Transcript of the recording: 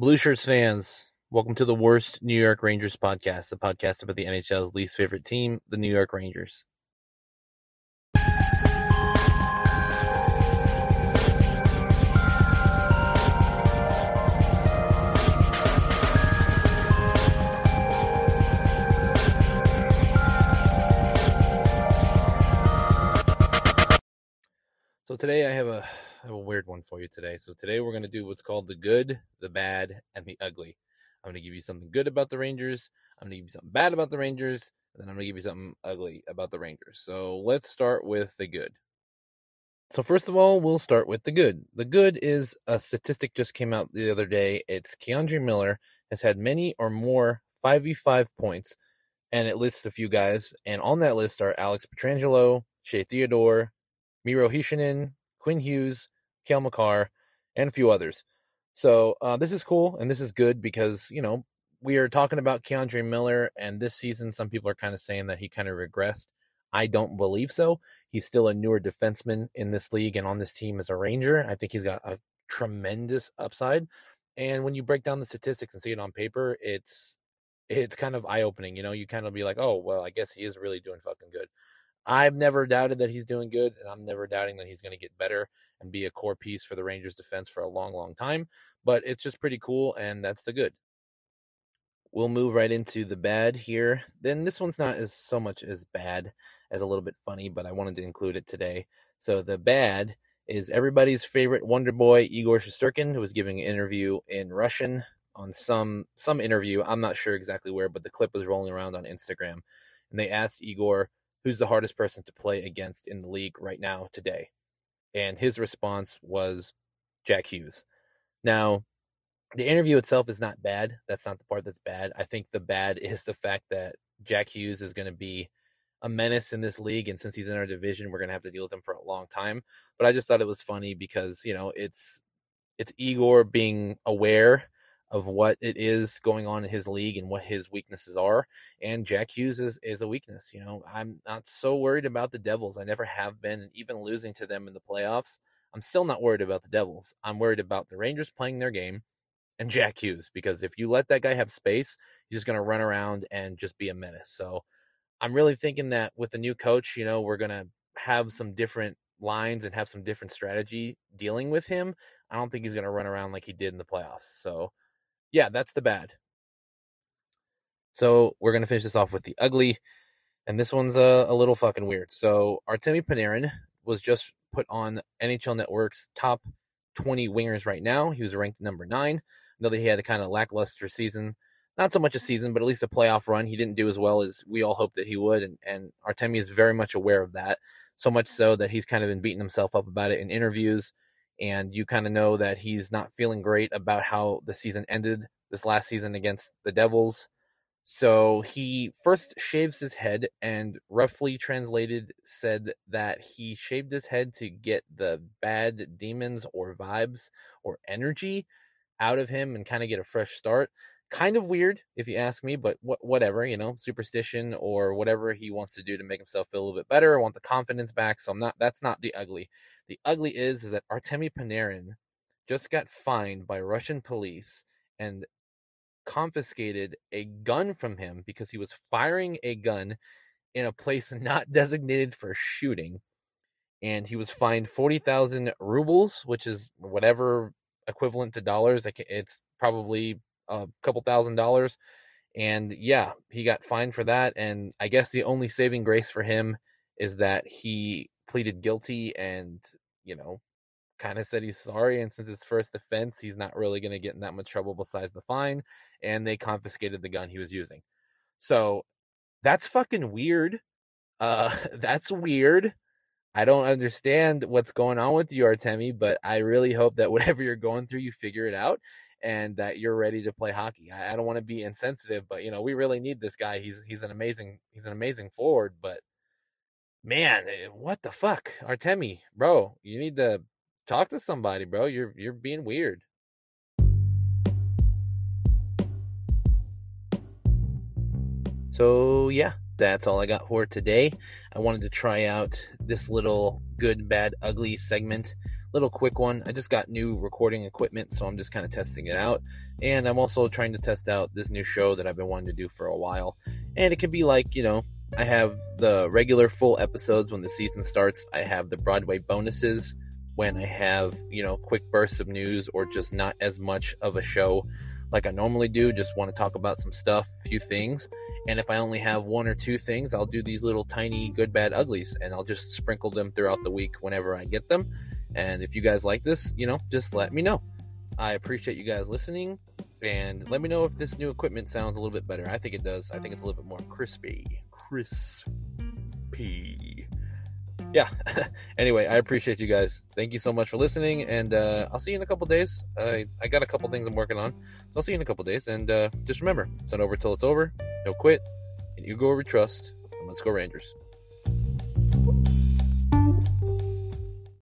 Blue Shirts fans, welcome to the worst New York Rangers podcast, the podcast about the NHL's least favorite team, the New York Rangers. So today I have a I have a weird one for you today. So today we're going to do what's called the good, the bad, and the ugly. I'm going to give you something good about the Rangers. I'm going to give you something bad about the Rangers. And then I'm going to give you something ugly about the Rangers. So let's start with the good. So first of all, we'll start with the good. The good is a statistic just came out the other day. It's K'Andre Miller has had many or more 5v5 points, and it lists a few guys. And on that list are Alex Pietrangelo, Shea Theodore, Miro Heiskanen, Quinn Hughes, Cale Makar, and a few others. So uh, this is cool and this is good because you know we are talking about K'Andre Miller, and this season some people are kind of saying that he kind of regressed. I don't believe so. He's still a newer defenseman in this league and on this team as a Ranger. I think he's got a tremendous upside. And when you break down the statistics and see it on paper, it's it's kind of eye opening. You know, you kind of be like, oh well, I guess he is really doing fucking good. I've never doubted that he's doing good, and I'm never doubting that he's going to get better and be a core piece for the Rangers defense for a long, long time. But it's just pretty cool, and that's the good. We'll move right into the bad here. Then this one's not as so much as bad as a little bit funny, but I wanted to include it today. So the bad is everybody's favorite Wonder Boy Igor Shesterkin, who was giving an interview in Russian on some some interview. I'm not sure exactly where, but the clip was rolling around on Instagram, and they asked Igor who's the hardest person to play against in the league right now today? And his response was Jack Hughes. Now, the interview itself is not bad. That's not the part that's bad. I think the bad is the fact that Jack Hughes is going to be a menace in this league. And since he's in our division, we're going to have to deal with him for a long time. But I just thought it was funny because, you know, it's, it's Igor being aware of what it is going on in his league and what his weaknesses are. And Jack Hughes is, is a weakness. You know, I'm not so worried about the Devils. I never have been. And even losing to them in the playoffs, I'm still not worried about the Devils. I'm worried about the Rangers playing their game and Jack Hughes because if you let that guy have space, he's just going to run around and just be a menace. So I'm really thinking that with the new coach, you know, we're going to have some different lines and have some different strategy dealing with him. I don't think he's going to run around like he did in the playoffs. So yeah, that's the bad. So we're gonna finish this off with the ugly, and this one's a, a little fucking weird. So Artemi Panarin was just put on NHL Network's top 20 wingers right now. He was ranked number nine. Though he had a kind of lackluster season, not so much a season, but at least a playoff run. He didn't do as well as we all hoped that he would, and, and Artemi is very much aware of that. So much so that he's kind of been beating himself up about it in interviews and you kind of know that he's not feeling great about how the season ended this last season against the Devils. So he first shaves his head and roughly translated said that he shaved his head to get the bad demons or vibes or energy out of him and kind of get a fresh start kind of weird if you ask me, but wh- whatever, you know, superstition or whatever he wants to do to make himself feel a little bit better. I want the confidence back. So I'm not, that's not the ugly. The ugly is, is that Artemi Panarin just got fined by Russian police and confiscated a gun from him because he was firing a gun in a place not designated for shooting. And he was fined 40,000 rubles, which is whatever equivalent to dollars. It's probably a couple thousand dollars. And yeah, he got fined for that. And I guess the only saving grace for him is that he pleaded guilty and, you know, kind of said he's sorry. And since his first offense, he's not really going to get in that much trouble besides the fine. And they confiscated the gun he was using. So that's fucking weird. Uh, that's weird. I don't understand what's going on with you, Artemi, but I really hope that whatever you're going through, you figure it out and that you're ready to play hockey. I, I don't want to be insensitive, but you know, we really need this guy. He's he's an amazing he's an amazing forward, but man, eh, what the fuck? Artemi, bro, you need to talk to somebody, bro. You're you're being weird. So yeah, that's all I got for today. I wanted to try out this little good, bad, ugly segment little quick one. I just got new recording equipment, so I'm just kind of testing it out. And I'm also trying to test out this new show that I've been wanting to do for a while. And it can be like, you know, I have the regular full episodes when the season starts, I have the Broadway bonuses when I have, you know, quick bursts of news or just not as much of a show like I normally do, just want to talk about some stuff, a few things. And if I only have one or two things, I'll do these little tiny good, bad, uglies and I'll just sprinkle them throughout the week whenever I get them. And if you guys like this, you know, just let me know. I appreciate you guys listening and let me know if this new equipment sounds a little bit better. I think it does. I think it's a little bit more crispy. Crispy yeah. anyway, I appreciate you guys. Thank you so much for listening, and uh, I'll see you in a couple days. I I got a couple things I'm working on, so I'll see you in a couple days. And uh, just remember, it's not over till it's over. No quit, and you go over trust. And let's go Rangers.